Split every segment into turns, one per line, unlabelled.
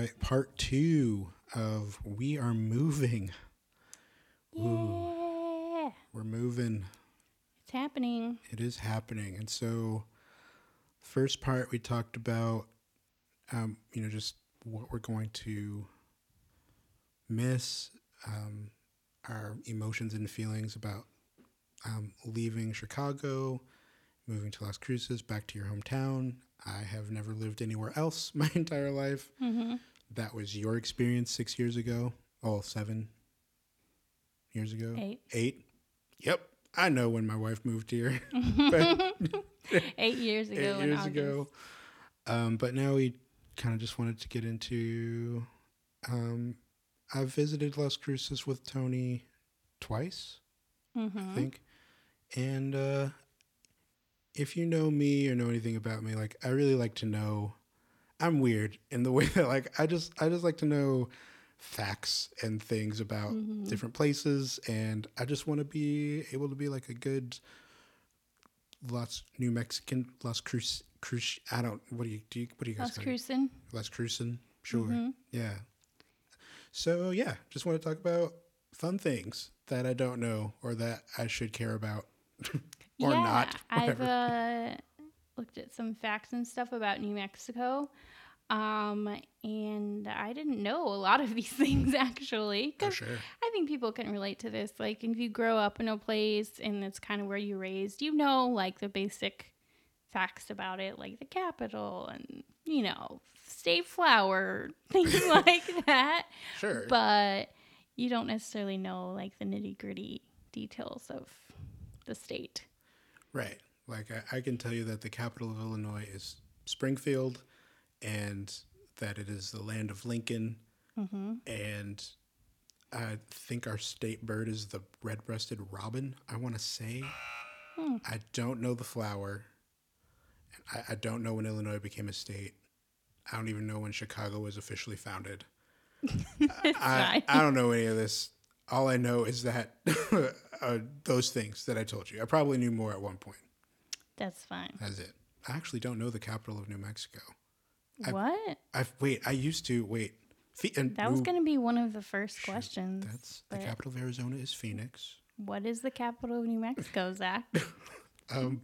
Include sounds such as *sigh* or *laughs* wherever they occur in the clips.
Right, part two of We Are Moving.
Yeah.
We're moving.
It's happening.
It is happening. And so, first part, we talked about, um, you know, just what we're going to miss, um, our emotions and feelings about um, leaving Chicago, moving to Las Cruces, back to your hometown. I have never lived anywhere else *laughs* my entire life.
Mm-hmm.
That was your experience six years ago. Oh, seven years ago.
Eight.
Eight. Yep. I know when my wife moved here. *laughs*
Eight years ago.
eight years ago. Um, but now we kind of just wanted to get into. Um, I've visited Las Cruces with Toni twice, I
Mhm.
think, and uh, if you know me or know anything about me, like I really like to know. I'm weird in the *laughs* way that like I just I just like to know facts and things about
Mhm.
different places, and I just want to be able to be like a good Las New Mexican Las Cruz Cruz. I don't. What do you do? You, what do you guys
Las
call it?
Crucin.
Las Crucen. Sure.
Mhm.
Yeah. So yeah, just want to talk about fun things that I don't know or that I should care about *laughs* or
yeah,
not. *laughs*
I've uh, looked at some facts and stuff about New Mexico. Um, and I didn't know a lot of *laughs* these things actually. 'cause
sure.
I think people can relate to this. Like, if you grow up in a place and it's kind of where you're raised, you know, like the basic facts about it, like the capital and, you know, state flower, *laughs* things like that.
Sure.
But you don't necessarily know, like, the nitty gritty details of the state.
Right. Like I, I can tell you that the capital of Illinois is Springfield, and that it is the land of Lincoln,
Mm-hmm.
and I think our state bird is the red-breasted robin. I want to say.
Hmm.
I don't know the flower. I, I don't know when Illinois became a state. I don't even know when Chicago was officially founded. *laughs* I,
fine.
I don't know any of this. All I know is that *laughs* uh, those things that I told you. I probably knew more at one point.
That's fine.
That's it. I actually don't know the capital of New Mexico. I-
what?
I wait. I used to wait.
That was going to be one of the first
shoot,
questions.
That's the capital of Arizona is Phoenix.
What is the capital of New Mexico, Zach? *laughs*
Um,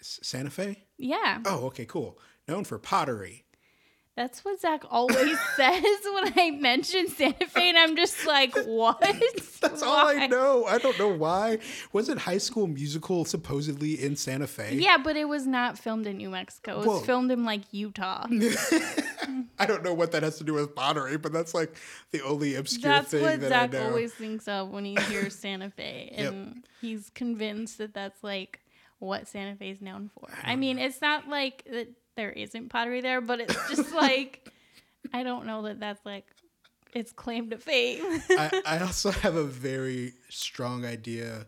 Santa Fe.
yeah,
Oh, okay, cool. Known for pottery.
That's what Zach always *laughs* says when I mention Santa Fe, and I'm just like, what? *laughs*
That's all I know. I don't know why. Wasn't High School Musical supposedly in Santa Fe?
Yeah, but it was not filmed in New Mexico. It was
Whoa.
filmed in like Utah. *laughs*
I don't know what that has to do with pottery, but that's like the only obscure
That's
thing that
Zach
I know.
always thinks of when he hears Santa Fe,
Yep.
and he's convinced that that's like what Santa Fe is known for. I ah. mean, it's not like that there isn't pottery there, but it's just *laughs* like I don't know that that's like its claim to fame.
I, I *laughs* also have a very strong idea.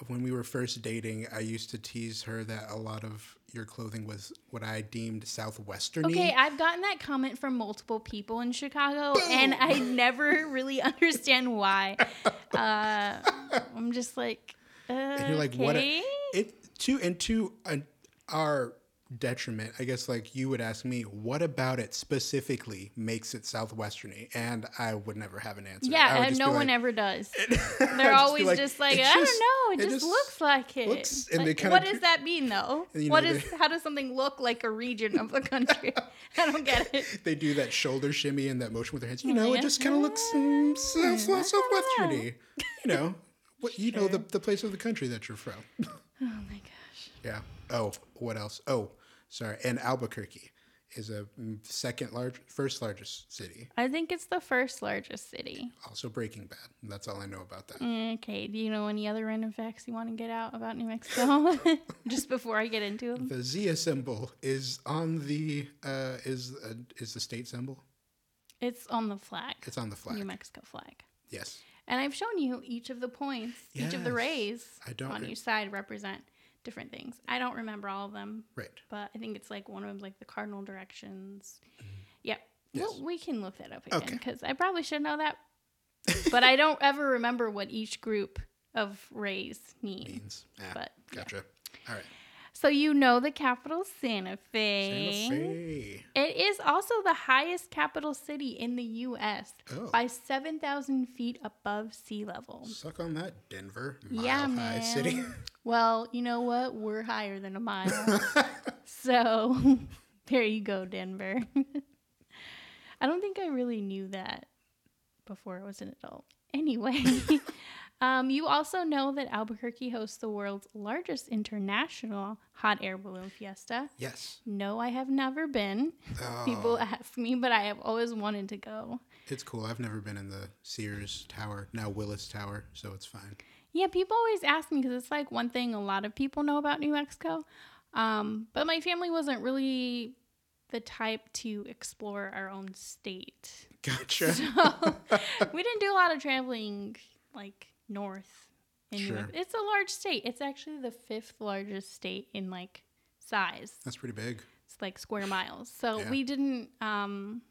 of When we were first dating, I used to tease her that a lot of your clothing was what I deemed southwestern.
Okay, I've gotten that comment from multiple people in Chicago, and I never really *laughs* understand why. Uh, I'm just like, uh,
and you're like, what?
okay.
A, it to and to uh, our detriment, I guess. Like you would ask me, what about it specifically makes it southwesterny? And I would never have an answer.
Yeah, and no
be
one ever does. *laughs* They're
just
always just like, I
just-
don't know. It,
it
just, looks like it.
looks- and they
Like,
kinda
what
do-
does that mean, though? *laughs*
You know,
is?
they-
How does something look like a region of a country? *laughs* I don't get it.
they do that shoulder shimmy and that motion with their hands. You know,
Oh, Yeah.
it just kind of looks um, south, southwesterny. You know, what you know the, the place of the country that you're from.
Oh my gosh.
Yeah. Oh, what else? Oh, sorry. And Albuquerque is a second large, first largest city.
I think it's the first largest city.
Also Breaking Bad. That's all I know about that.
Okay. Do you know any other random facts you want to get out about New Mexico? *laughs* just before I get into them.
The Zia symbol is on the uh, is uh, is the state symbol.
It's on the flag.
It's on the flag.
New Mexico flag.
Yes.
And I've shown you each of the points, each of the rays
I don't
on
re-
each side represent different things. I don't remember all of them,
Right.
but I think it's like one of them, like the cardinal directions. Yep.
Mm-hmm. Yes.
Well, we can look that up again
Okay.
because I probably should know that, *laughs* but I don't ever remember what each group of rays mean.
Means. Ah,
But yeah.
gotcha. All right.
So you know the capital, Santa Fe.
Santa Fe.
It is also the highest capital city in the U.S.
Oh.
by 7,000 feet above sea level.
Suck on that, Denver. Mile
yeah,
high
man.
city. *laughs*
Well, you know what? We're higher than a mile. *laughs* so *laughs* there you go, Denver. *laughs* I don't think I really knew that before I was an adult. Anyway, um, you also know that Albuquerque hosts the world's largest international hot air balloon fiesta.
yes.
No, I have never been.
Oh,
People ask me, but I have always wanted to go.
it's cool. I've never been in the Sears Tower, now Willis Tower, so it's fine.
Yeah, people always ask me because it's like one thing a lot of people know about New Mexico. Um, but my family wasn't really the type to explore our own state.
Gotcha.
So *laughs* we didn't do a lot of traveling like north. In New
Sure.
It's a large state. It's actually the fifth largest state in like size.
That's pretty big.
It's like square miles. So
Yeah.
we didn't um,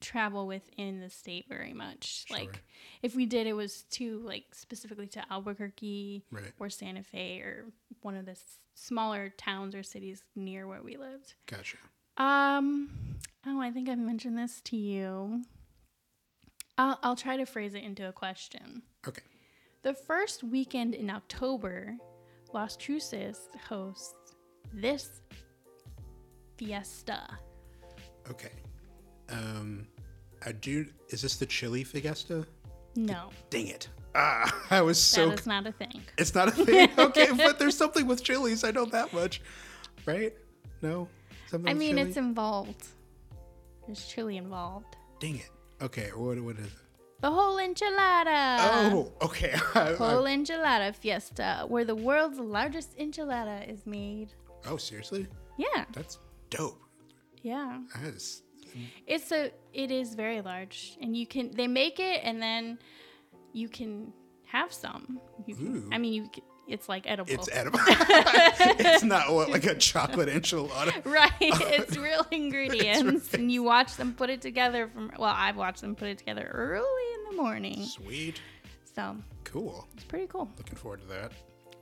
travel within the state very much.
Sure.
Like if we did, it was to like specifically to Albuquerque
Right.
or Santa Fe or one of the s- smaller towns or cities near where we lived.
Gotcha.
Um, oh, I think I've mentioned this to you. I'll, I'll try to phrase it into a question.
Okay.
The first weekend in October, Las Cruces hosts this fiesta.
Okay. Um, I do. Is this the chili fiesta?
No,
Dang it. Ah, *laughs* I was so.
that is not a thing.
it's not a thing. *laughs* Okay, but there's something with chilies. I know that much. Right? No? Something
I mean,
chili?
it's involved. There's chili involved.
Dang it. Okay, what, what is it?
The whole enchilada.
oh, okay. *laughs* I- I-
Whole enchilada fiesta, where the world's largest enchilada is made.
oh, seriously?
Yeah,
That's dope.
yeah.
That is.
It's a it is very large and you can they make it and then you can have some. You can, I mean you it's like edible.
It's *laughs* edible. *laughs* it's not what, like a chocolate enchilada. *laughs*
right. It's real ingredients and you watch them put it together from well, I've watched them put it together early in the morning.
Sweet.
So,
Cool.
it's pretty cool.
Looking forward to that.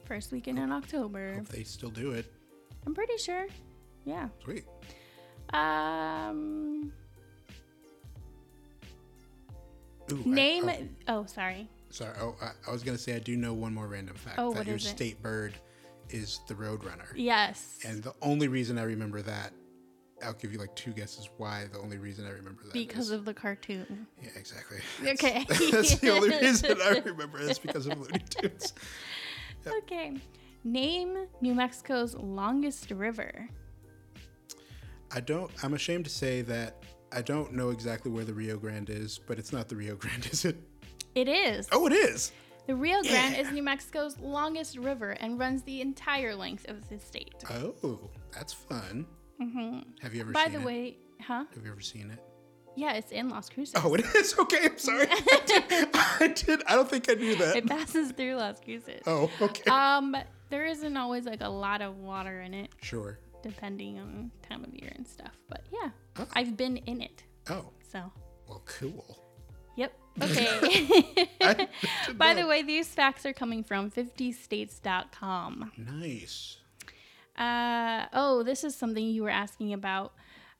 First weekend in October.
Hope they still do it.
I'm pretty sure. Yeah.
Sweet.
Um
Ooh, I-
name
oh,
oh sorry.
sorry. Oh, I, I was gonna say I do know one more random fact.
Oh,
that
what
your
is it?
state bird is the roadrunner.
Yes.
And the only reason I remember that, I'll give you like two guesses why. The only reason I remember that
because
is-
of the cartoon.
yeah, exactly. *laughs*
Okay. *laughs*
That's the only *laughs* reason I remember is because of Looney Tunes.
Okay. Name New Mexico's longest river.
I don't. I'm ashamed to say that I don't know exactly where the Rio Grande is, but it's not the Rio Grande, *laughs* is it?
It is.
Oh, it is.
The Rio Grande
Yeah.
is New Mexico's longest river and runs the entire length of the state.
Oh, that's fun.
hmm
Have you ever
By the
it?
way, huh?
Have you ever seen it?
Yeah, it's in Las Cruces.
Oh, it is. *laughs* Okay, I'm sorry. *laughs* I did. I don't think I knew that.
It passes through Las Cruces.
Oh, okay.
Um, there isn't always like a lot of water in it,
sure.
Depending on time of year and stuff. But yeah,
Oh.
I've been in it.
Oh,
So,
well, cool.
yep. *laughs* Okay. *laughs* By the way, these facts are coming from 50states.com.
nice.
Uh, oh, this is something you were asking about,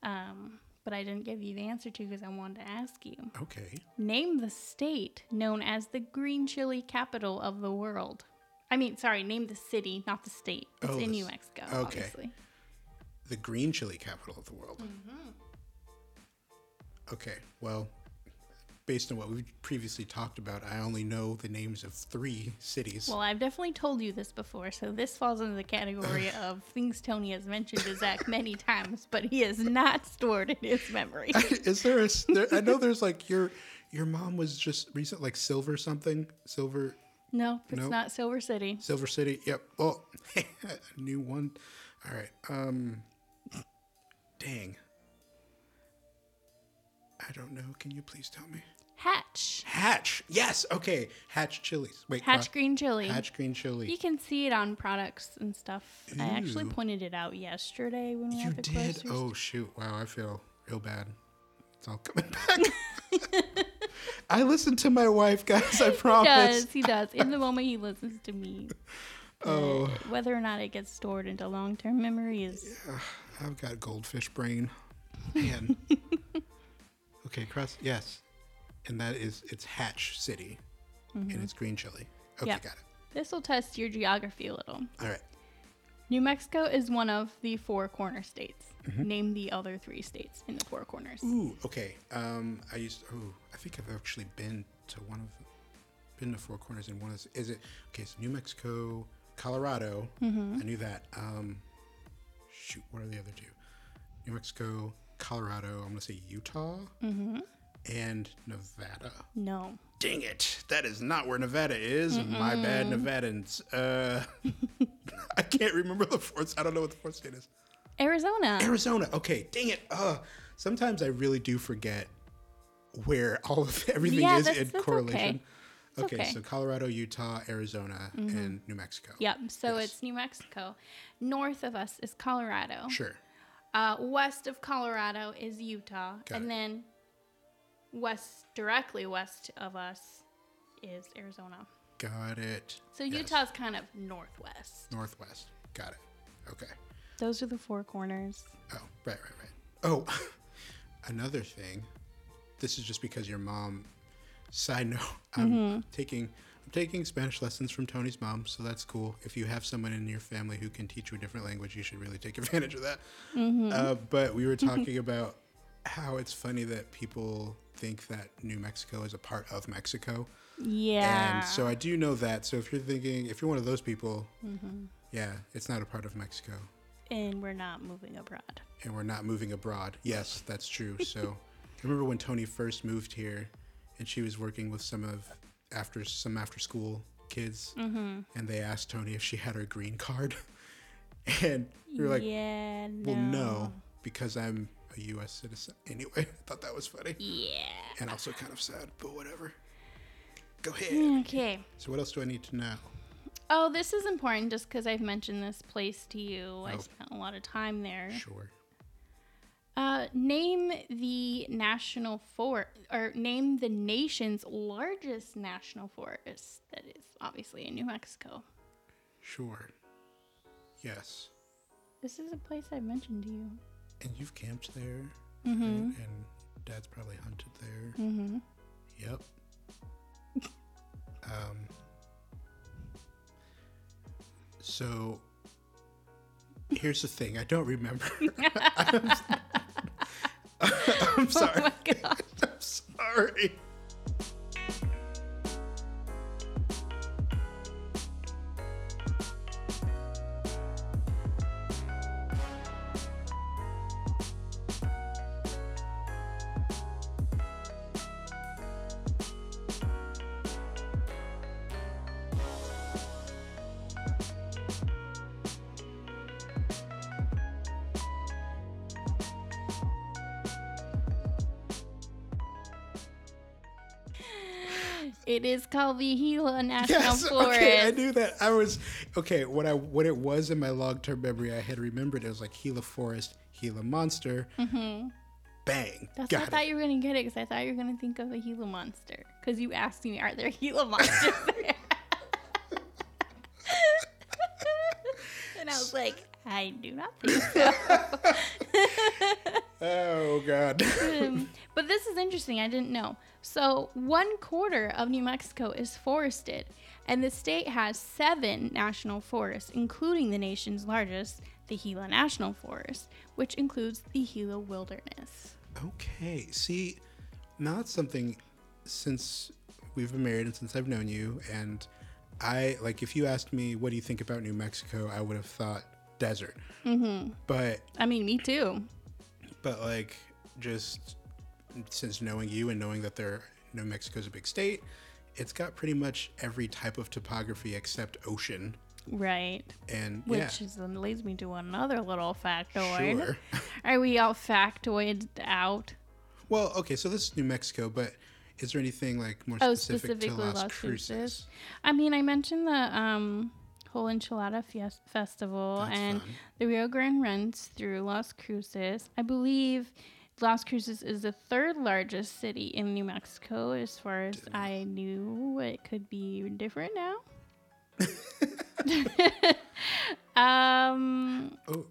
um, but I didn't give you the answer to because I wanted to ask you.
Okay.
Name the state known as the green chili capital of the world. I mean, sorry, name the city, not the state. It's
Oh,
in New Mexico,
okay.
obviously.
The green chili capital of the world.
Mm-hmm.
Okay. Well, based on what we've previously talked about, I only know the names of three cities.
Well, I've definitely told you this before, so this falls into the category *laughs* of things Toni has mentioned to Zach many *laughs* times, but he has not stored in his memory. *laughs*
is there a? There, I know there's like your your mom was just recent like Silver something Silver
No, it's not Silver City.
Silver City. Yep. Oh, new one. All right. Um. Dang. I don't know. Can you please tell me?
Hatch.
Hatch. Yes. Okay. Hatch chilies. Wait.
Hatch
uh,
green chili.
Hatch green chili.
You can see it on products and stuff. I actually pointed it out yesterday when we
You
had the
did.
grocery
Oh shoot! Wow, I feel real bad. It's all coming back. *laughs* I listen to my wife, guys. I *laughs*
He
promise.
does. He does. In the moment, he listens to me. *laughs*
Oh.
Whether or not it gets stored into long term memory is.
I've got goldfish brain. *laughs* Man. okay, cross. Yes. And that is, it's Hatch City. And it's green chili. Okay,
Yep.
got it.
This will test your geography a little.
All right.
New Mexico is one of the four corner states.
Mm-hmm.
Name the other three states in the four corners.
Ooh, okay. Um, I used. Oh, I think I've actually been to one of, been to Four Corners in one of. Is it okay? So New Mexico, Colorado.
Mm-hmm.
I knew that. Um, shoot, what are the other two? New Mexico, Colorado. I'm gonna say Utah,
Mm-hmm.
and Nevada.
No.
Dang it! That is not where Nevada is. My bad, Nevadans. Uh, *laughs* I can't remember the fourth. I don't know what the fourth state is.
Arizona.
Arizona. Okay, dang it. Uh, sometimes I really do forget where all of *laughs* everything
Yeah,
is in correlation.
okay. It's
Okay,
okay. Mm-hmm.
so Colorado, Utah, Arizona, and New Mexico.
Yep. So
Yes.
it's New Mexico. North of us is Colorado.
Sure.
Uh, west of Colorado is Utah,
Got
and
it.
then west, directly west of us, is Arizona.
Got it.
So
Yes.
Utah's kind of northwest.
Northwest. Got it. Okay.
Those are the four corners.
Oh, right, right, right. Oh, *laughs* another thing. This is just because your mom. Side note: *laughs* I'm
Mm-hmm.
taking I'm taking Spanish lessons from Toni's mom, so that's cool. If you have someone in your family who can teach you a different language, you should really take *laughs* advantage of that.
Mm-hmm.
Uh, but we were *laughs* talking about how it's funny that people think that New Mexico is a part of Mexico,
Yeah.
and so I do know that. So if you're thinking, if you're one of those people,
Mm-hmm.
yeah, it's not a part of Mexico
and we're not moving abroad.
and we're not moving abroad. Yes, that's true. So I remember when Toni first moved here, and she was working with some of after some after school kids,
Mm-hmm.
and they asked Toni if she had her green card, *laughs* and we were like,
yeah, no.
"Well, no, because I'm a U.S. citizen." *laughs* Anyway, I thought that was funny
Yeah.
and also kind of sad, but whatever. Go ahead.
Okay.
So what else do I need to know?
Oh, this is important just because I've mentioned this place to you. I
Oh.
spent a lot of time there.
Sure.
Uh, name the national forest, or name the nation's largest national forest that is obviously in New Mexico.
Sure. Yes.
This is a place I've mentioned to you.
And you've camped there,
Mm-hmm.
and, and Dad's probably hunted there.
Mm-hmm.
Yep. *laughs* um. So, here's the thing. I don't remember. *laughs* *laughs* *laughs* I'm, I'm sorry.
Oh my *laughs* god.
I'm sorry.
It is called the Gila *laughs* National
Yes.
Forest.
Okay, I knew that. I was okay. What I what it was in my long term memory, I had remembered. It was like Gila Forest, Gila Monster. Mm-hmm. Bang.
That's
Got
I
it.
thought you were gonna get it because I thought you were gonna think of a Gila monster. Because you asked me, are there Gila *laughs* monsters there? *laughs* and I was like, I do not think so.
Oh God.
Um, *laughs* but this is interesting. I didn't know. So one quarter of New Mexico is forested, and the state has seven national forests, including the nation's largest, the Gila National Forest, which includes the Gila Wilderness.
Okay. See, now that's something since we've been married and since I've known you, and I like if you asked me what do you think about New Mexico, I would have thought desert. Mm-hmm. But
I mean, me too.
But like just since knowing you and knowing that there New Mexico's a big state, it's got pretty much every type of topography except ocean.
Right.
And
Which
yeah,
is, leads me to another little factoid.
sure. *laughs*
Are we all factoid out?
well, okay, so this is New Mexico, but is there anything like more
Oh,
specific to
specifically
Las,
Las
Cruces?
Cruces. I mean, I mentioned the um, whole enchilada fies- festival,
That's
and
fun.
the Rio Grande runs through Las Cruces. I believe Las Cruces is the third largest city in New Mexico, as far as I knew. It could be different now. *laughs* *laughs* um,
Oh,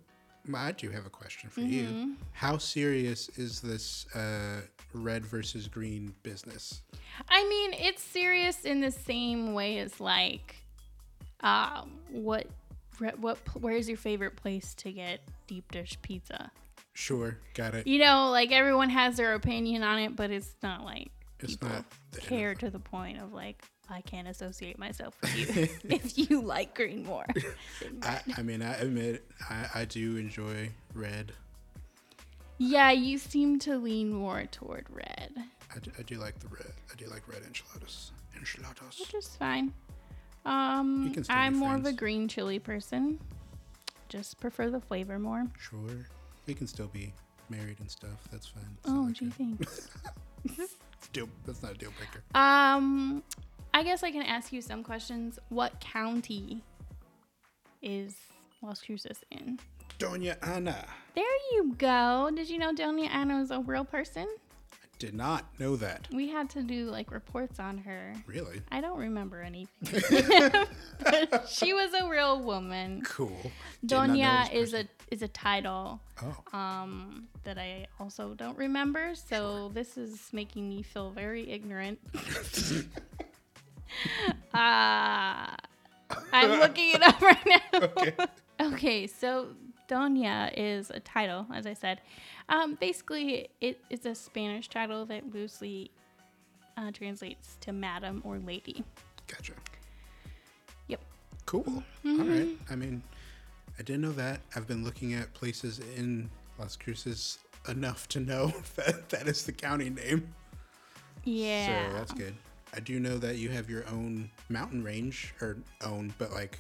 I do have a question for you. How serious is this uh, red versus green business?
I mean, it's serious in the same way as like, um, what, what, where's your favorite place to get deep dish pizza?
Sure, got it.
You know, like everyone has their opinion on it, but it's not like
It's not
care to the point of like I can't associate myself with you *laughs* *laughs* if you like green more. *laughs*
I, I mean, I admit I, I do enjoy red.
yeah, you seem to lean more toward red,
I do, I do like the red. I do like red enchiladas. Enchiladas.
which is fine. Um,
can still be
I'm more of a
friends.
green chili person. Just prefer the flavor more.
Sure. We can still be married and stuff. That's fine. It's
Oh,
like
gee,
a-
thanks. *laughs*
deal, that's not a deal breaker.
Um, I guess I can ask you some questions. What county is Las Cruces in?
Doña Ana.
There you go. Did you know Doña Ana was a real person?
Did not know that.
We had to do like reports on her.
Really?
I don't remember anything. *laughs* *laughs* she was a real woman.
Cool. Did not know
Doña
this
is a is a title
Oh.
um that I also don't remember, so this is making me feel very ignorant. *laughs* uh I'm looking it up right now.
Okay.
Okay, so Doña is a title, as I said. Um, basically, it is a Spanish title that loosely uh, translates to madam or lady.
Gotcha.
Yep.
Cool. All right. I mean, I didn't know that. I've been looking at places in Las Cruces enough to know *laughs* that that is the county name.
Yeah.
So that's good. I do know that you have your own mountain range, or own, but like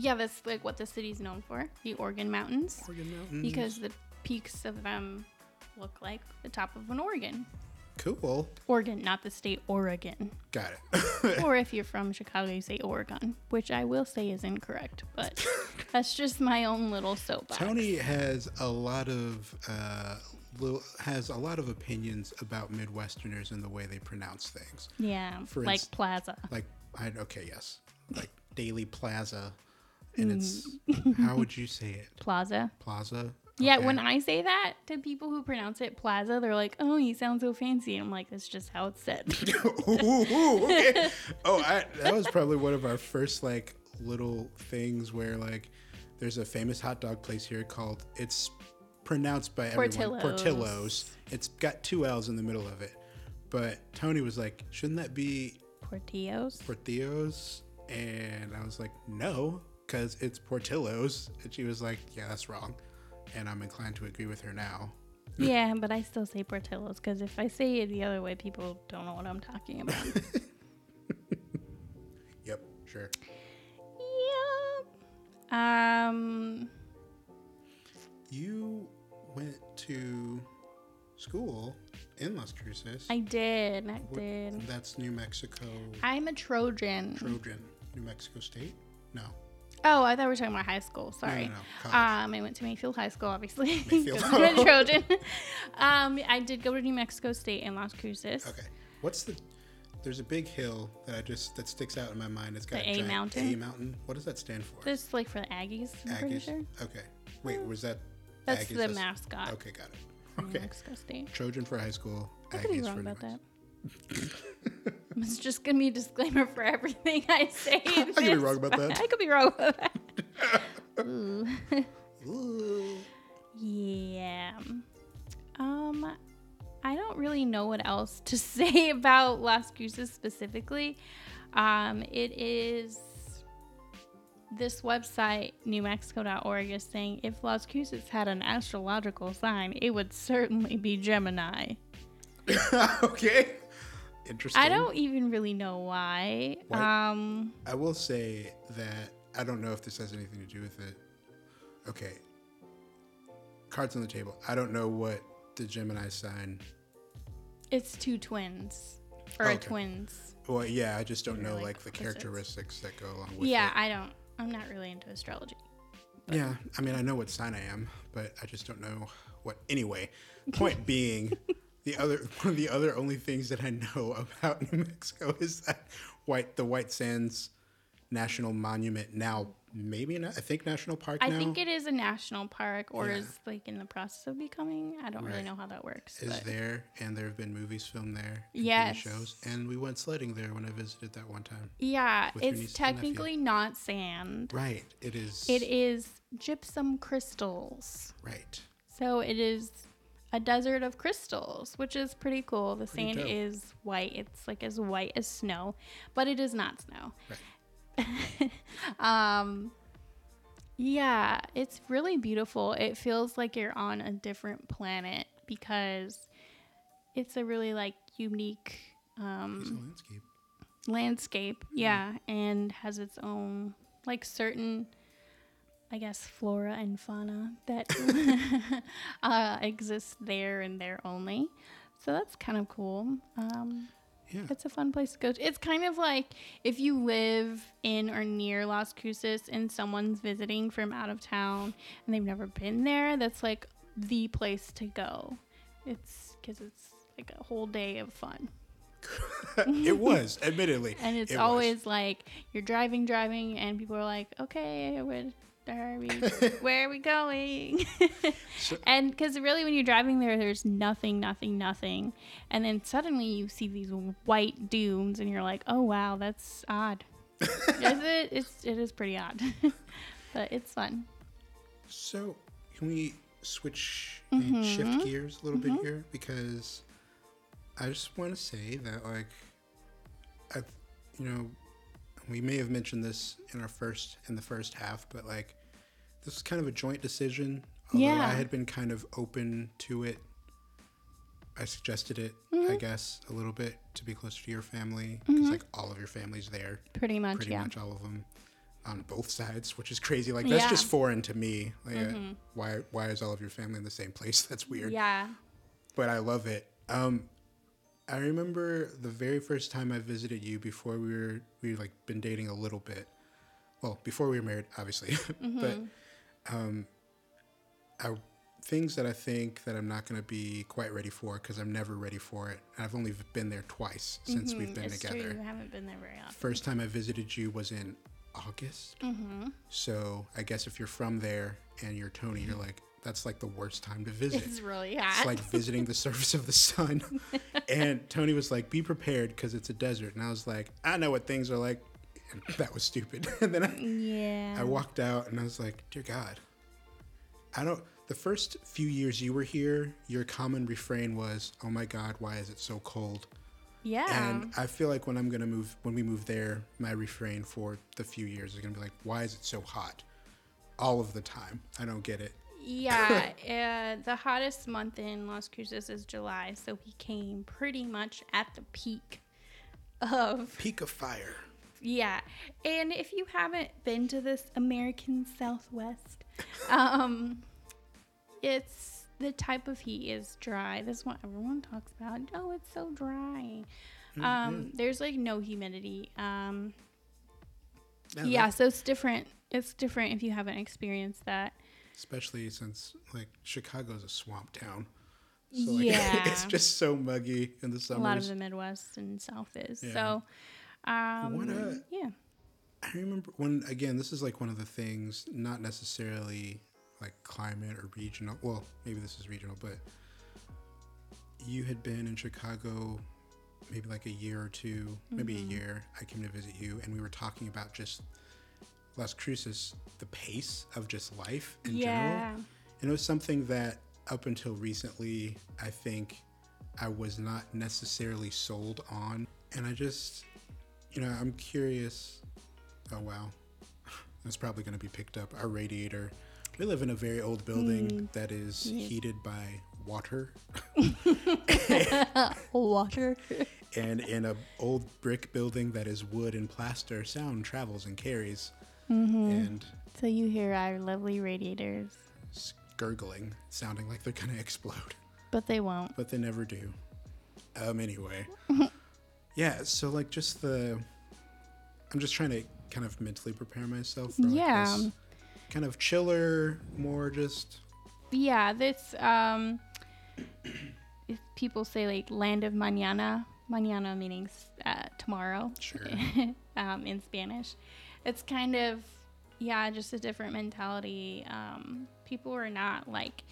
yeah, that's like what the city's known for the Organ Mountains,
Oregon Mountains.
because the peaks of them look like the top of an organ.
cool.
Oregon, not the state Oregon.
Got it. *laughs*
or if you're from Chicago, you say Oregon, which I will say is incorrect, but *laughs* that's just my own little soapbox.
Toni has a lot of uh, little, has a lot of opinions about Midwesterners and the way they pronounce things.
Yeah,
For
like
inst-
Plaza.
Like, I okay, yes, like Daley Plaza, and it's
Mm. *laughs*
how would you say it?
Plaza.
Plaza.
Yeah,
Okay.
when I say that to people who pronounce it Plaza, they're like, "Oh, you sound so fancy." And I'm like, "That's just how it's said."
ooh, *laughs* ooh, okay. Oh, I, that was probably one of our first like little things where like there's a famous hot dog place here called it's pronounced by everyone
Portillo's.
Portillo's. It's got two L's in the middle of it. But Toni was like, "Shouldn't that be
Portillos.
Portillo's?" And I was like, "No, because it's Portillo's." And she was like, "Yeah, that's wrong." And I'm inclined to agree with her now.
yeah, but I still say Portillos because if I say it the other way, people don't know what I'm talking about. *laughs*
Yep, sure.
yeah. Um.
You went to school in Las Cruces.
I did. I
What-
did.
That's New Mexico,
I'm a Trojan.
Trojan, New Mexico State. No,
Oh, I thought we were talking about high school. Sorry.
no, no, college.
Um, I went to Mayfield High School, obviously. *laughs*
Mayfield.
I'm a Trojan. *laughs* um, I did go to New Mexico State in Las Cruces.
okay. What's the? There's a big hill that I just that sticks out in my mind. It's got
The
a
A mountain?
A mountain. What does that stand for?
This like for the Aggies. I'm pretty
Aggies.
sure.
Okay. Wait, was that?
That's
Aggies?
the
That's-
mascot.
Okay, got it.
of New
Okay.
Mexico State.
Trojan for high school.
I could be
Aggies
wrong
for New
about that. It's just gonna be a disclaimer for everything I say. *laughs* *laughs* I
could be wrong about that.
I could be wrong about that. Ooh.
Ooh. *laughs*
Yeah. Um, I don't really know what else to say about Las Cruces specifically. Um, it is this website, newmexico.org, is saying if Las Cruces had an astrological sign, it would certainly be Gemini.
okay. Interesting.
I don't even really know why.
Why?
Um,
I will say that I don't know if this has anything to do with it. Okay. Cards on the table. I don't know what the Gemini sign.
it's two twins or
Okay.
twins.
Well, yeah, I just don't
They're
know
like
like the characteristics that go along with
Yeah,
it.
Yeah, I don't. I'm not really into astrology.
Yeah, I mean, I know what sign I am, but I just don't know what. Anyway, point *laughs* being, the other *laughs* one of the other only things that I know *laughs* about New Mexico is that white the White Sands national monument now. Maybe na- I think national park
I
now
think it is a national park or
Yeah.
is like in the process of becoming. I don't really know how that works.
is
but
there, and there have been movies filmed there. and TV shows, and we went sledding there when I visited that one time.
yeah, it's
niece and nephew.
technically not sand.
Right, it is.
It is gypsum crystals.
right.
So it is a desert of crystals, which is pretty cool. The
Pretty
sand
dope.
is white. It's like as white as snow, but it is not snow.
Right. *laughs*
um yeah, it's really beautiful. It feels like you're on a different planet because it's a really like unique um
landscape.
landscape. Yeah, and has its own like certain I guess flora and fauna that *laughs* uh, exists there and there only. So that's kind of cool. Um,
Yeah.
it's a fun place to go. To. It's kind of like if you live in or near Las Cruces and someone's visiting from out of town and they've never been there, that's like the place to go. It's because it's like a whole day of fun. *laughs*
it was, admittedly. *laughs*
And it's
It was.
always like you're driving, driving, and people are like, okay, are we, *laughs* where are we going? *laughs*
So-
and because really, when you're driving there, there's nothing, nothing, nothing. And then suddenly you see these white dunes, and you're like, oh, wow, that's odd. *laughs* is it? It's, it is pretty odd. but it's fun.
So, can we switch and
Mm-hmm.
shift gears a little bit here? Because I just want to say that, like, I, you know, we may have mentioned this in our first in the first half, but like, this was kind of a joint decision. Although
Yeah.
I had been kind of open to it. I suggested it,
Mm-hmm.
I guess, a little bit to be closer to your family because, like, all of your family's there.
Pretty much,
pretty
yeah.
much all of them on both sides, which is crazy. Like that's
Yeah.
just foreign to me. Like, uh, why why is all of your family in the same place? *laughs* That's weird.
Yeah.
But I love it. Um, I remember the very first time I visited you before we were we like been dating a little bit. Well, before we were married, obviously. *laughs* but um, I things that I think that I'm not going to be quite ready for because I'm never ready for it. And I've only been there twice since we've been
Mm-hmm. it's
together.
true. You haven't been there very often.
First time I visited you was in August.
Mm-hmm.
So I guess if you're from there and you're Toni, you're like, that's like the worst time to visit.
It's really hot.
It's like visiting the surface of the sun. *laughs* and Toni was like, be prepared because it's a desert. And I was like, I know what things are like. And that was stupid. *laughs* and then I,
yeah.
I walked out and I was like, dear God, I don't. The first few years you were here, your common refrain was, oh my God, why is it so cold?
yeah.
And I feel like when I'm gonna move, when we move there, my refrain for the few years is gonna be like, "Why is it so hot?" All of the time. I don't get it.
Yeah, uh, *coughs* the hottest month in Las Cruces is July, so we came pretty much at the peak of
Peak of fire.
yeah. And if you haven't been to this American Southwest, um, it's the type of heat is dry. This is what everyone talks about. Oh, it's so dry. Um, there's like no humidity. Um, yeah, so it's different. It's different if you haven't experienced that.
Especially since like Chicago's a swamp town. So like, *laughs*
Yeah.
it's just so muggy in the
summer.
a
lot of the Midwest and South is.
Yeah.
So, um,
a-
yeah.
I remember when again, this is like one of the things, not necessarily like climate or regional. Well, maybe this is regional, but you had been in Chicago maybe like a year or 2 maybe
Mm-hmm.
a year. I came to visit you, and we were talking about just Las Cruces, the pace of just life in
Yeah.
general. And it was something that up until recently, I think I was not necessarily sold on. And I just, you know, I'm curious. Oh, wow. *sighs* That's probably going to be picked up. Our radiator. We live in a very old building hmm. that is
Yes.
heated by water. *laughs* *laughs*
Water.
and in a old brick building that is wood and plaster, sound travels and carries.
Mm-hmm.
And
so you hear our lovely radiators,
gurgling, sounding like they're going to explode.
but they won't.
but they never do. Um, anyway, *laughs* yeah. So like, just the, I'm just trying to kind of mentally prepare myself for like
Yeah.
kind of chiller, more just
Yeah, this um, if people say like land of mañana, mañana meaning uh, tomorrow,
Sure. *laughs*
um, in Spanish. It's kind of yeah, just a different mentality. Um, people are not like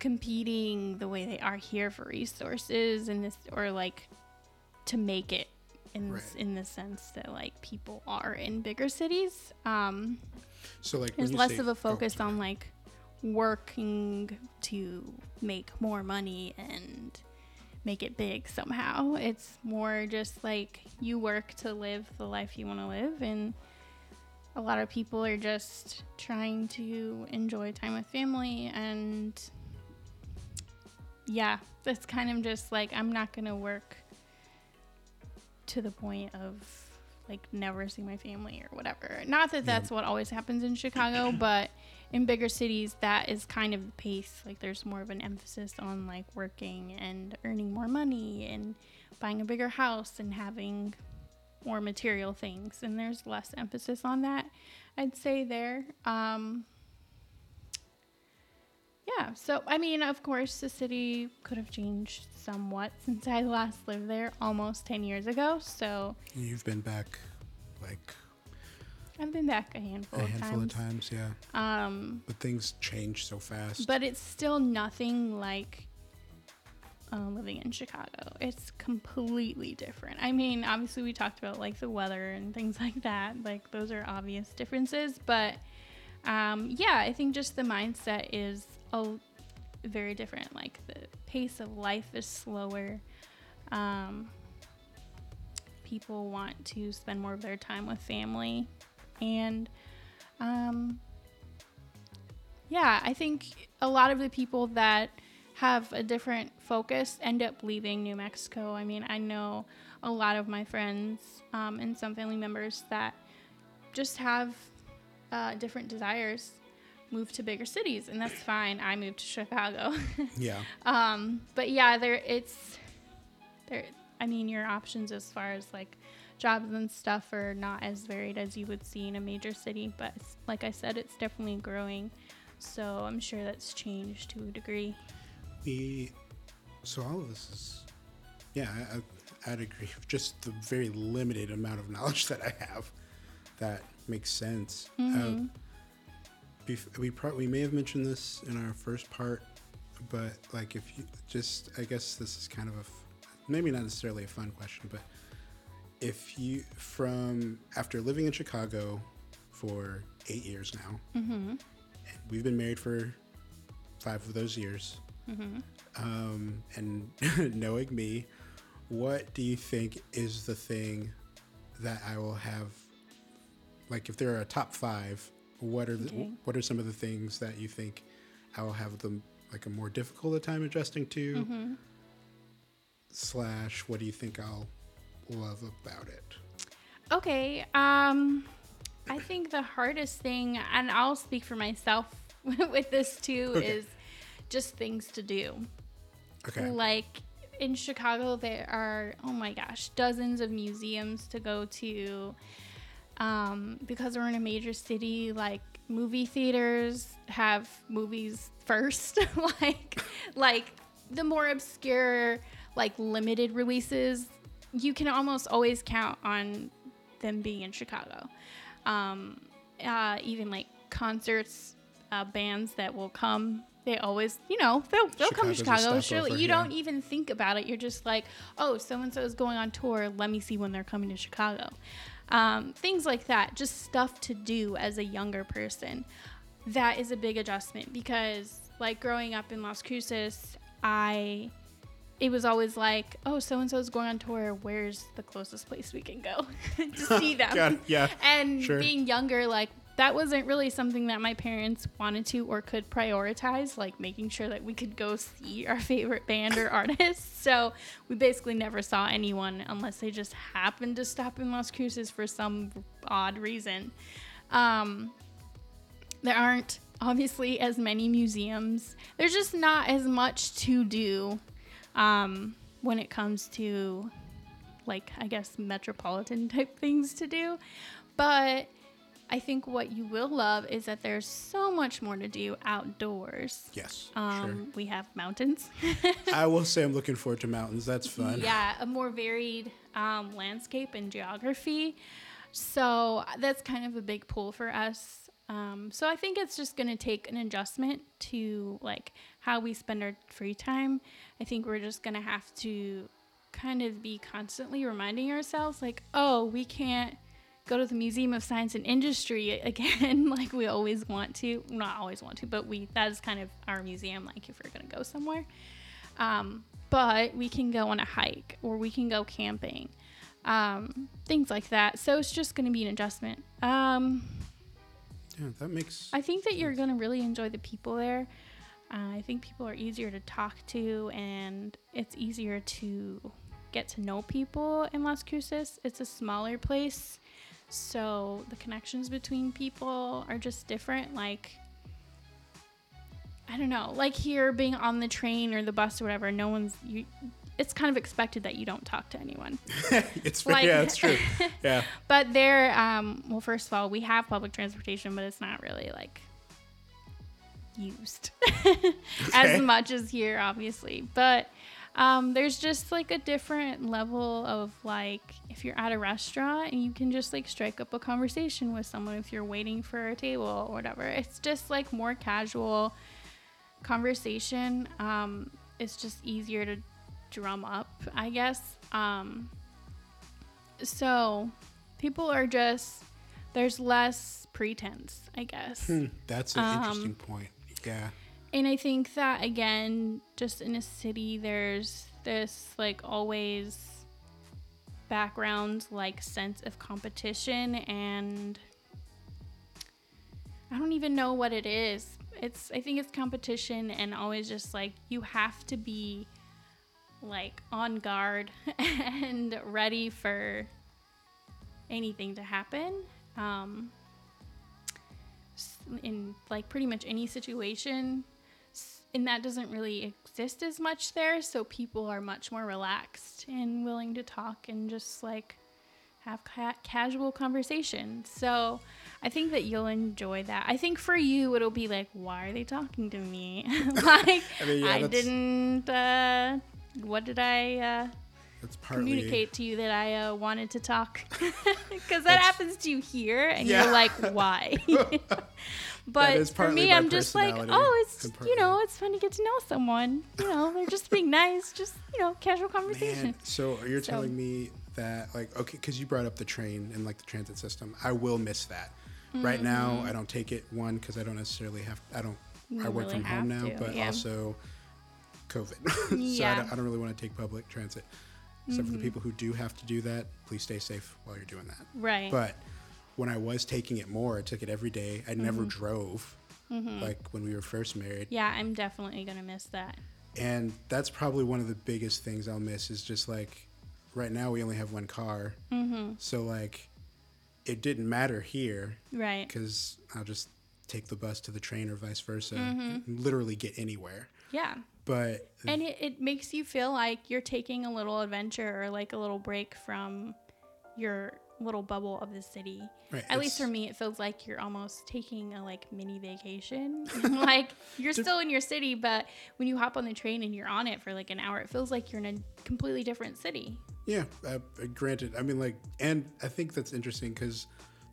competing the way they are here for resources and this or like to make it in
Right.
this, in the sense that like people are in bigger cities. Um,
So like
there's less of a
oh,
focus
sorry.
on like working to make more money and make it big somehow. It's more just like you work to live the life you want to live and a lot of people are just trying to enjoy time with family and yeah, it's kind of just like I'm not going to work to the point of like never see my family or whatever. Not that that's what always happens in Chicago, but in bigger cities that is kind of the pace. Like there's more of an emphasis on like working and earning more money and buying a bigger house and having more material things and there's less emphasis on that I'd say there. Um yeah, so I mean, of course, the city could have changed somewhat since I last lived there almost 10 years ago. So
You've been back like
I've been back a handful, of times.
a
of,
handful
times.
of times, yeah.
Um,
But things change so fast.
but it's still nothing like uh, living in Chicago. It's completely different. I mean, obviously, we talked about like the weather and things like that. Like, those are obvious differences. But um, yeah, I think just the mindset is a, very different. Like, the pace of life is slower. Um, people want to spend more of their time with family. And um, yeah, I think a lot of the people that have a different focus end up leaving New Mexico. I mean, I know a lot of my friends um, and some family members that just have uh, different desires, move to bigger cities, and that's fine. I moved to Chicago. *laughs*
yeah.
Um, but yeah, there it's there. I mean, your options as far as like jobs and stuff are not as varied as you would see in a major city. But like I said, it's definitely growing. So I'm sure that's changed to a degree.
We, so all of this is, yeah, I, I'd agree. Just the very limited amount of knowledge *laughs* that I have, that makes sense.
Mm-hmm.
Uh, bef- we pro- we may have mentioned this in our first part, but like if you just, I guess this is kind of a, f- maybe not necessarily a fun question, but if you from after living in Chicago for eight years now,
Mm-hmm.
we've been married for five of those years.
Mm-hmm.
Um, and *laughs* knowing me, what do you think is the thing that I will have? Like, if there are a top five, what are the,
Okay.
what are some of the things that you think I will have them like a more difficult a time adjusting to?
Mm-hmm.
Slash, what do you think I'll love about it?
Okay. Um, I think the hardest thing, and I'll speak for myself *laughs* with this too,
Okay.
is just things to do.
Okay.
Like in Chicago, there are, oh my gosh, dozens of museums to go to. Um, because we're in a major city, like movie theaters have movies *laughs* first. *laughs* like, like the more obscure, like limited releases, you can almost always count on them being in Chicago. Um, uh, even like concerts, uh, bands that will come. They always, you know, they'll they'll come to Chicago. Surely you
yeah.
don't even think about it. You're just like, oh, so and so is going on tour. Let me see when they're coming to Chicago. Um, things like that. Just stuff to do as a younger person. That is a big adjustment because, like, growing up in Las Cruces, I it was always like, oh, so and so is going on tour. Where's the closest place we can go *laughs* to *laughs* see them?
It, yeah.
And
Sure.
being younger, like that wasn't really something that my parents wanted to or could prioritize, like making sure that we could go see our favorite band or artist. *laughs* So we basically never saw anyone unless they just happened to stop in Las Cruces for some odd reason. Um, there aren't obviously as many museums. There's just not as much to do um, when it comes to like I guess metropolitan *laughs* type things to do. But I think what you will love is that there's so much more to do outdoors.
Yes.
Um, We have mountains. *laughs*
I will say I'm looking forward to mountains. That's fun.
Yeah, a more varied um, landscape and geography. So that's kind of a big pull for us. Um, so I think it's just going to take an adjustment to like how we spend our free time. I think we're just going to have to kind of be constantly reminding ourselves like, oh, we can't go to the Museum of Science and Industry *laughs* again like we always want to. Not always want to, but we that is kind of our museum like if we're going to go somewhere. Um, but we can go on a hike or we can go camping. Um, things like that. So it's just going to be an adjustment. Um,
Yeah, that makes.
I think that you're going to really enjoy the people there. Uh, I think people are easier to talk to and it's easier to get to know people in Las Cruces. It's a smaller place, so the connections between people are just different. Like, I don't know, like here being on the train or the bus or whatever, no one's you. It's kind of expected that you don't talk to anyone. *laughs*
it's
like-
yeah, it's true. *laughs* Yeah,
But there, um, well, first of all, we have public transportation, but it's not really like used *laughs*
Okay.
as much as here, obviously. But um, there's just like a different level of like if you're at a restaurant and you can just like strike up a conversation with someone if you're waiting for a table or whatever. It's just like more casual conversation. Um, it's just easier to drum up, I guess. Um, so people are just there's less pretense, I guess.
Hmm, that's an
Um,
interesting point. Yeah,
And I think that again, just in a city, there's this like always background like sense of competition and I don't even know what it is. It's I think it's competition and always just like you have to be like on guard *laughs* and ready for anything to happen. Um, in like pretty much any situation and that doesn't really exist as much there so people are much more relaxed and willing to talk and just like have ca- casual conversation. So i think that you'll enjoy that. I think for you it'll be like why are they talking to me? *laughs* Like
I mean, yeah,
i didn't uh what did i uh
that's partly.
communicate to you that I uh, wanted to talk *laughs* because that happens to you here, and
Yeah.
you're like, why? *laughs* *laughs* but for me, I'm just like, oh, it's
and
you know, it's fun to get to know someone. You know, they're just being nice, just you know, casual conversation.
Man, so you're
So-
telling me that like okay, because you brought up the train and like the transit system, I will miss that. Right now, I don't take it one because I don't necessarily have. I don't.
Mm-hmm. You
I work
really
from home now,
to,
but
yeah.
also COVID. so I don't, I don't really want to take public transit. Except
Mm-hmm.
for the people who do have to do that, please stay safe while you're doing that.
Right.
But when I was taking it more, I took it every day. I never drove, like when we were first married.
Mm-hmm. yeah, I'm definitely gonna miss that.
And that's probably one of the biggest things I'll miss is just like right now we only have one car.
Mm-hmm.
So like it didn't matter here
Right.
because I'll just take the bus to the train or vice versa,
Mm-hmm.
literally get anywhere.
Yeah.
But
And it, it makes you feel like you're taking a little adventure or like a little break from your little bubble of the city.
Right,
At least for me, it feels like you're almost taking a like mini vacation. *laughs* like you're still in your city, but when you hop on the train and you're on it for like an hour, it feels like you're in a completely different city.
yeah, uh, uh, granted, I mean like, and I think that's interesting because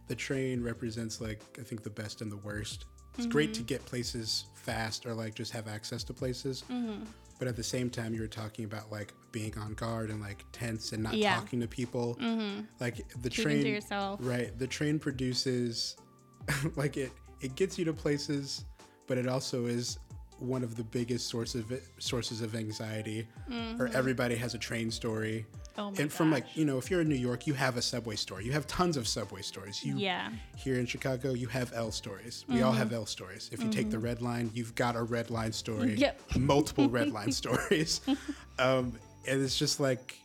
the train represents like I think the best and the worst. It's great
Mm-hmm.
to get places fast or like just have access to places.
Mm-hmm.
But at the same time, you were talking about like being on guard and like tense and not
Yeah.
talking to people.
Mm-hmm.
Like the
Keeping
train,
to yourself.
right? The train produces, *laughs* like it, it gets you to places, but it also is one of the biggest sources of sources of anxiety. Or everybody has a train story.
Mm-hmm. Oh
and from
gosh.
like you know, if you're in New York, you have a subway story. You have tons of subway stories. You
Yeah.
here in Chicago, you have L stories. We all have L stories. If you take the red line, you've got a red line story.
Yep.
Multiple red line *laughs* stories. Um, and it's just like,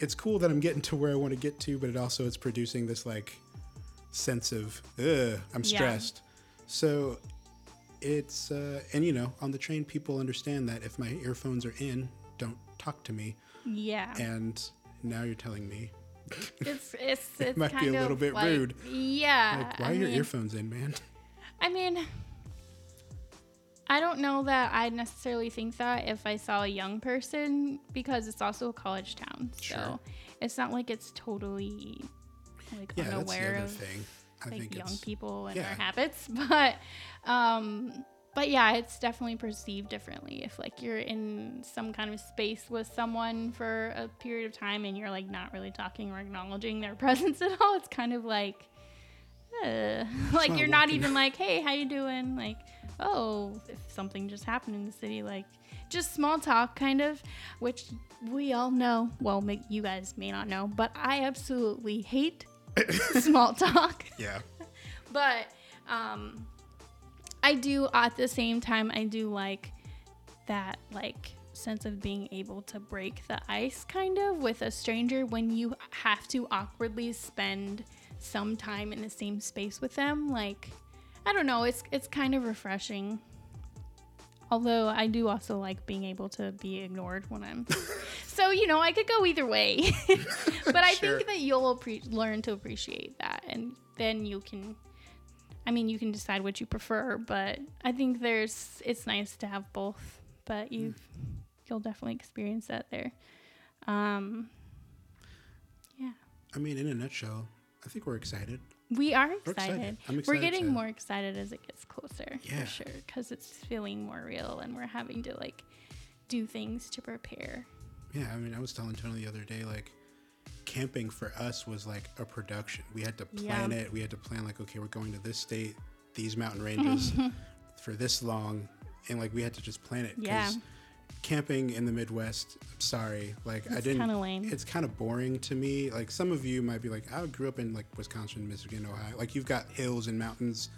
it's cool that I'm getting to where I want to get to, but it also it's producing this like sense of, ugh, I'm stressed.
Yeah.
stressed. So it's, uh, and you know, on the train, people understand that if my earphones are in, don't talk to me.
Yeah.
And now you're telling me,
it's it's *laughs* it's
might be a little bit
like-
rude.
Yeah.
like, why
I
are your
mean-
earphones in, man?
I mean, I don't know that I'd necessarily think that if I saw a young person because it's also a college town. So
Sure.
it's not like it's totally like
Yeah,
unaware of
thing. I
like young people and
yeah.
their habits *laughs* but um but yeah it's definitely perceived differently. If like you're in some kind of space with someone for a period of time and you're like not really talking or acknowledging their *laughs* presence at all it's kind of like uh, *laughs* like
not
you're not even like hey how you doing? Like oh if something just happened in the city like just small talk kind of which we all know. Well ma- you guys may not know but i absolutely hate *coughs* small talk.
Yeah. *laughs*
but um i do at the same time i do like that like sense of being able to break the ice kind of with a stranger when you have to awkwardly spend some time in the same space with them. Like i don't know it's it's kind of refreshing. Although i do also like being able to be ignored when i'm *laughs* so you know i could go either way. *laughs* But i
Sure.
think that you'll appre- learn to appreciate that and then you can i mean you can decide what you prefer but i think there's it's nice to have both but you you'll definitely experience that there um yeah
I mean, in a nutshell, I think we're excited.
we are
We're
excited.
excited.
We're getting
to-
more excited as it gets closer,
Yeah.
for sure, because it's feeling more real, and we're having to like do things to prepare.
Yeah, I mean, I was telling Toni the other day, like, camping for us was like a production. We had to plan
Yeah.
it. We had to plan, like, okay, we're going to this state, these mountain ranges *laughs* for this long. And, like, we had to just plan it.
Yeah.
camping in the Midwest, I'm sorry, like, I didn't.
kinda lame.
It's kind of boring to me. Like, some of you might be like, I grew up in, like, Wisconsin, Michigan, Ohio. Like, you've got hills and mountains.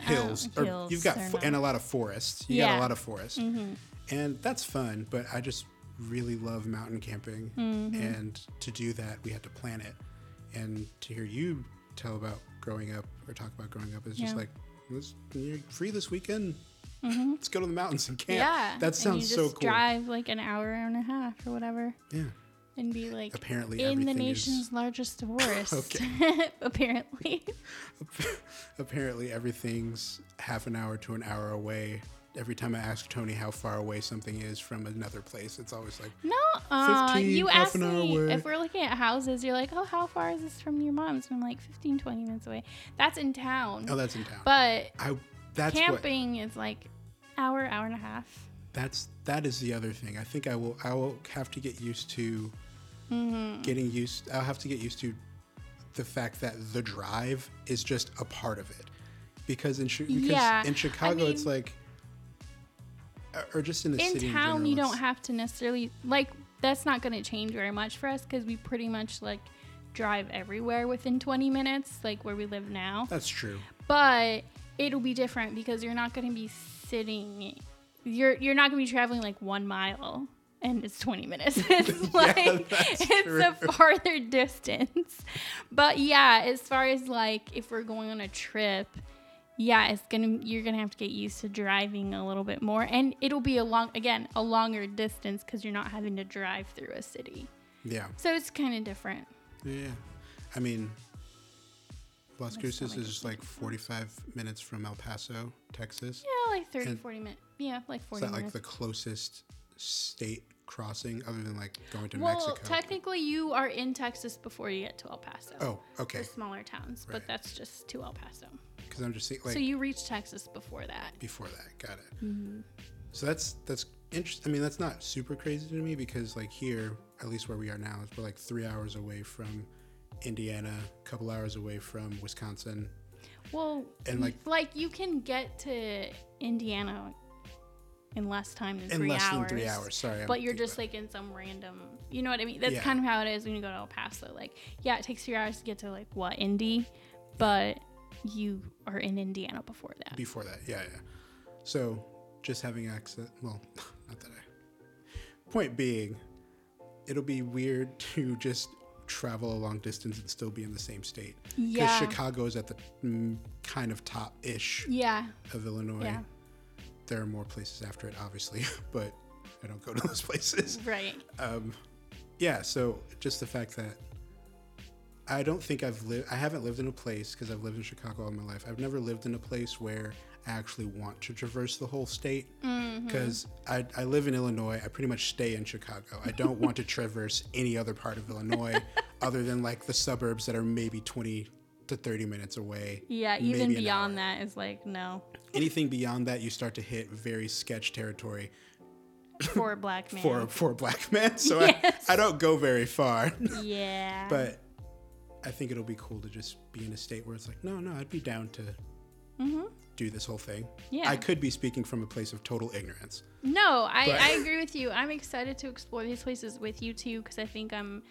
Hills, or
Uh, hills,
you've got fo- and a lot of forests. You got a lot of forests
Mm-hmm.
and that's fun but i just really love mountain camping.
Mm-hmm.
and to do that we had to plan it. And to hear you tell about growing up or talk about growing up is just like you're free this weekend. Let's go to the mountains and camp.
Mm-hmm. Yeah,
that sounds so cool.
Drive like an hour and a half or whatever,
yeah.
And be like
apparently
in the nation's
is
largest *laughs* forest. *laughs* Apparently, *laughs*
apparently everything's half an hour to an hour away every time i ask toni how far away something is from another place it's always like
no. Uh,
15,
you
half
asked
an hour
me
away.
if we're looking at houses. You're like, oh, how far is this from your mom's? And I'm like, 15, 20 minutes away. That's in town.
oh that's in town
but
i that's
camping is like hour, hour and a half.
that's that is the other thing. I think I will I will have to get used to
Mm-hmm.
getting used. I'll have to get used to the fact that the drive is just a part of it, because in because
Yeah,
in
I
Chicago it's like, Uh, or just in the
in
city
town
in
you don't have to necessarily like that's not going to change very much for us because we pretty much like drive everywhere within 20 minutes like where we live now
That's true.
but it'll be different because you're not going to be sitting you're you're not going to be traveling like one mile and it's 20 minutes *laughs* *laughs* it's like
that's
it's
true.
a farther *laughs* distance but yeah as far as like if we're going on a trip yeah it's gonna you're gonna have to get used to driving a little bit more and it'll be a long again a longer distance because you're not having to drive through a city
Yeah,
so it's kind of different
yeah. I mean, Las Cruces is
is
like 45 minutes from El Paso, Texas.
yeah like 30
And-
40 minutes yeah like 40
Is
40
that like
minutes
the closest state crossing other than like going to
well
Mexico?
technically you are in texas before you get to el paso
Oh, okay.
for smaller towns
Right.
but that's just to el paso
Because I'm just like
so you reached texas before that
before that. Got it.
Mm-hmm.
So that's that's interesting. I mean, that's not super crazy to me because like here, at least where we are now, is we're like three hours away from Indiana, a couple hours away from Wisconsin.
well
And, like-
like you can get to indiana in less time than
In
three
less
hours
than three hours. Sorry, I'm
but you're just like in some random you know what i mean that's
Yeah.
kind of how it is when you go to el paso like yeah it takes three hours to get to like what indy but you are in indiana before that
before that. Yeah, yeah. So just having access. Well, *laughs* not that I. Point being, it'll be weird *laughs* to just travel a long distance and still be in the same state.
Yeah.
Because Chicago is at the mm, kind of top ish
yeah
of Illinois.
yeah
There are more places after it, obviously, *laughs* but I don't go to those places.
right
Um, yeah, so just the fact that I don't think I've lived, I haven't lived in a place because I've lived in Chicago all my life. I've never lived in a place where I actually want to traverse the whole state
Mm-hmm.
because I, I live in Illinois. I pretty much stay in Chicago. I don't want to *laughs* traverse any other part of Illinois *laughs* other than like the suburbs that are maybe 20 to 30 minutes away.
Yeah, even beyond that is like no
Anything beyond that, you start to hit very sketch territory
for a black *laughs* man.
for for a black man. So
Yes.
I, I don't go very far.
yeah,
but I think it'll be cool to just be in a state where it's like, no, no, I'd be down to do this whole thing.
Mm-hmm. Yeah.
I could be speaking from a place of total ignorance.
No, I, I agree with you. I'm excited to explore these places with you too because I think I'm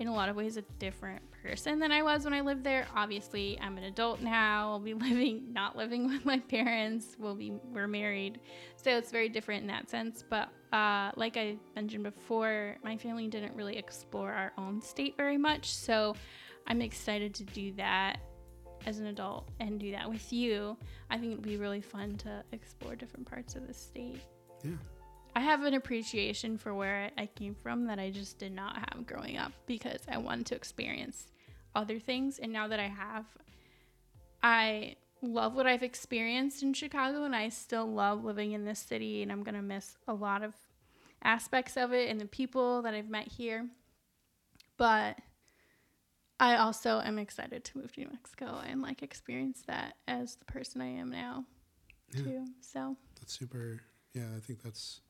in a lot of ways a different person than I was when I lived there. Obviously, I'm an adult now. I'll be *laughs* living not living with my parents. We'll be we're married. So it's very different in that sense, but uh, like I mentioned before, my family didn't really explore our own state very much. So I'm excited to do that as an adult and do that with you. I think it'd be really fun to explore different parts of the state.
Yeah.
I have an appreciation for where I came from that I just did not have growing up because I wanted to experience other things. And now that I have, I love what I've experienced in Chicago and I still love living in this city. And I'm going to miss a lot of aspects of it and the people that I've met here. But I also am excited to move to New Mexico and like experience that as the person I am now,
Yeah.
too. So,
That's super. Yeah, I think that's.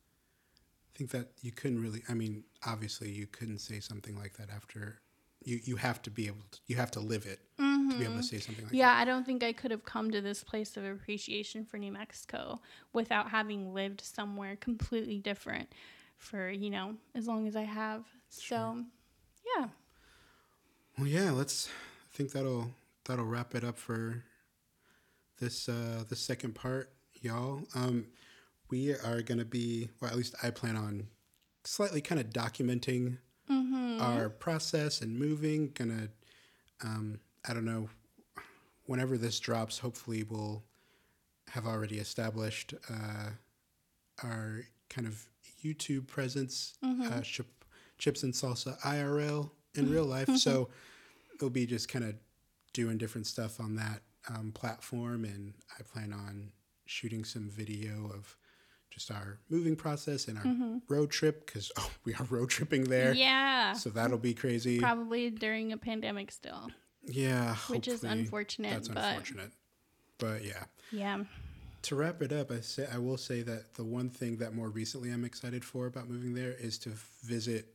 I think that you couldn't really. I mean, obviously, you couldn't say something like that after. You you have to be able. To, you have to live it to be able to say something like
Mm-hmm. Yeah, I don't think I could have come to this place of appreciation for New Mexico without having lived somewhere completely different for, you know, as long as I have. So, yeah.
Well, yeah. Let's. I think that'll that'll wrap it up for this uh the second part, y'all. Um, we are gonna be. Well, at least I plan on slightly kind of documenting
Mm-hmm.
our process and moving. Gonna, um, I don't know, whenever this drops, hopefully we'll have already established uh, our kind of YouTube presence, uh, chip, chips and salsa IRL in real life. so it'll be just kind of doing different stuff on that um, platform, and I plan on shooting some video of just our moving process and our road trip because oh, *laughs* we are road tripping there.
Yeah.
So that'll be crazy.
Probably during a pandemic still,
yeah,
which is unfortunate.
That's
but
unfortunate. But yeah,
yeah.
to wrap it up, I say I will say that the one thing that more recently I'm excited for about moving there is to visit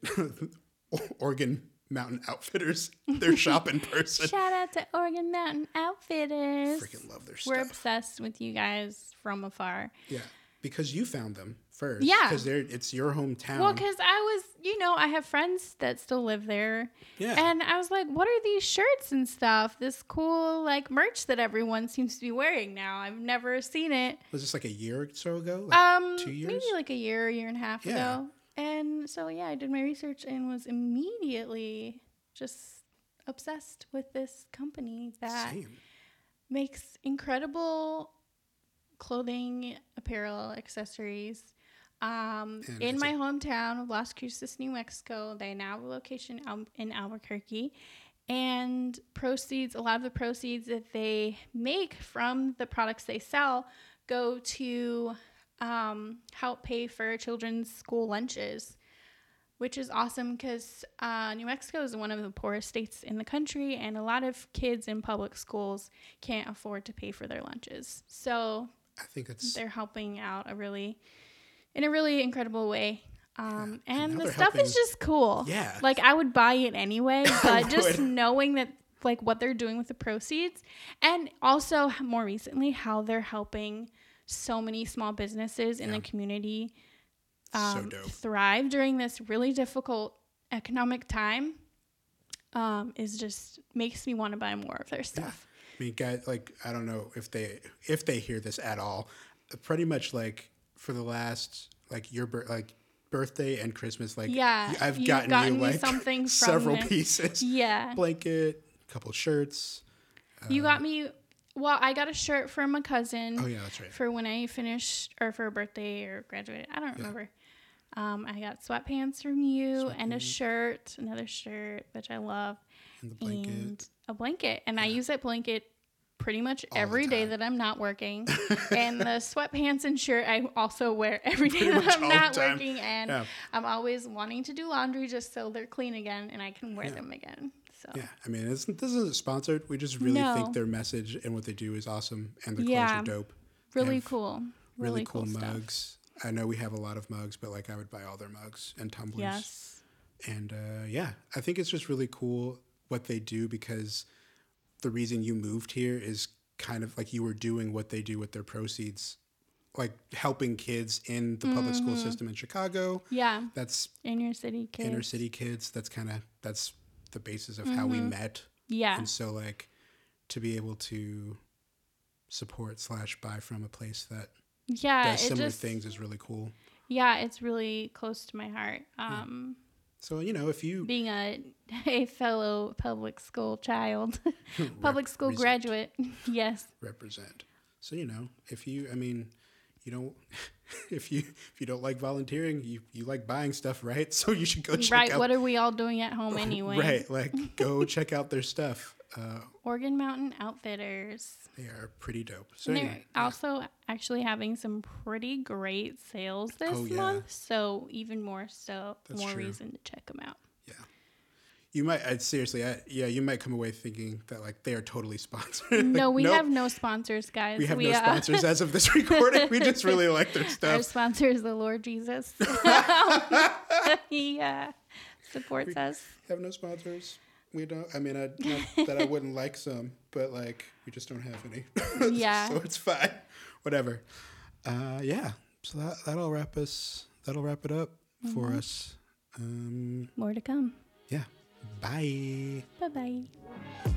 *laughs* Organ Mountain Outfitters, *laughs* their shop in person.
Shout out to Organ Mountain Outfitters.
Freaking love their stuff.
We're obsessed with you guys from afar.
Yeah, because you found them first.
Yeah.
because they're it's your hometown.
Well, because I was, you know, I have friends that still live there.
yeah,
And I was like, what are these shirts and stuff? This cool, like, merch that everyone seems to be wearing now. I've never seen it.
was this like a year or so ago? Like
Um,
two years?
maybe like a year, year and a half
Yeah.
ago. And so, yeah, I did my research and was immediately just obsessed with this company that
Same.
makes incredible clothing, apparel, accessories. Um, in my hometown of Las Cruces, New Mexico, they now have a location in Albuquerque. And proceeds, a lot of the proceeds that they make from the products they sell go to um, help pay for children's school lunches, which is awesome because uh, New Mexico is one of the poorest states in the country, and a lot of kids in public schools can't afford to pay for their lunches. So
I think it's
they're helping out a really, in a really incredible way. Um,
Yeah, and
the stuff is just cool.
Yeah.
Like I would buy it anyway, *laughs* but just knowing that like what they're doing with the proceeds and also more recently how they're helping so many small businesses in
Yeah.
the community um,
dope.
thrive during this really difficult economic time um, is just makes me want to buy more of their stuff.
I mean, guys, like I don't know if they if they hear this at all. Pretty much like for the last like your like birthday and Christmas, like
Yeah,
I've gotten,
gotten
you like
something *laughs* from
several
this.
pieces,
Yeah.
blanket, couple shirts.
You got me. Well, I got a shirt from a cousin
Oh yeah, that's right.
for when I finished or for a birthday or graduated. I don't remember. Um, I got sweatpants from you and a shirt, another shirt which I love,
And the blanket.
and a blanket. And I use that blanket pretty much
All
every day that I'm not working. *laughs* and the sweatpants and shirt I also wear *laughs* every day
Pretty
that I'm not working. And
Yeah.
I'm always wanting to do laundry just so they're clean again and I can wear them again. So
Yeah, I mean, it's, this isn't sponsored. We just really
No.
think their message and what they do is awesome, and the
Yeah.
clothes are dope.
really cool.
Really,
Really,
cool,
stuff.
mugs. I know we have a lot of mugs, but like I would buy all their mugs and tumblers.
Yes.
And uh, yeah, I think it's just really cool what they do because the reason you moved here is kind of like you were doing what they do with their proceeds, like helping kids in the public school
Mm-hmm.
system in Chicago.
Yeah.
That's
Inner city kids.
inner city kids. That's kind of that's the basis of how we met.
Yeah.
And so like to be able to support slash buy from a place that
Yeah.
does similar
just,
things is really cool.
yeah, it's really close to my heart. Um,
So you know if you
being a *laughs* a fellow public school child, *laughs* public *laughs* school
represent-
graduate. yes.
represent. So you know, if you, I mean, you don't, *laughs* if you if you don't like volunteering, you you like buying stuff, *laughs* right? So you should go check out
right.
out.
What are we all doing at home *laughs* anyway?
Right, like go check out their stuff. Uh,
Organ Mountain Outfitters.
they are pretty dope. So
they're
anyway, yeah.
also actually having some pretty great sales this
Oh, yeah.
month. So even more so,
That's
more
true.
reason to check them out.
You might, I'd seriously, I, yeah, you might come away thinking that like they are totally *laughs* sponsored. Like,
no, we
nope,
have no sponsors, guys.
we have no
uh,
sponsors as of this *laughs* recording. We just really like their stuff Our
sponsor is the Lord Jesus. *laughs* he uh, supports us.
have no sponsors. We don't. I mean, I, not that I wouldn't like some, but like we just don't have any.
Yeah.
so it's fine. Whatever. Uh, yeah. So that that'll wrap us. That'll wrap it up for
Mm-hmm.
us. Um,
More to come.
yeah. Bye.
Bye bye.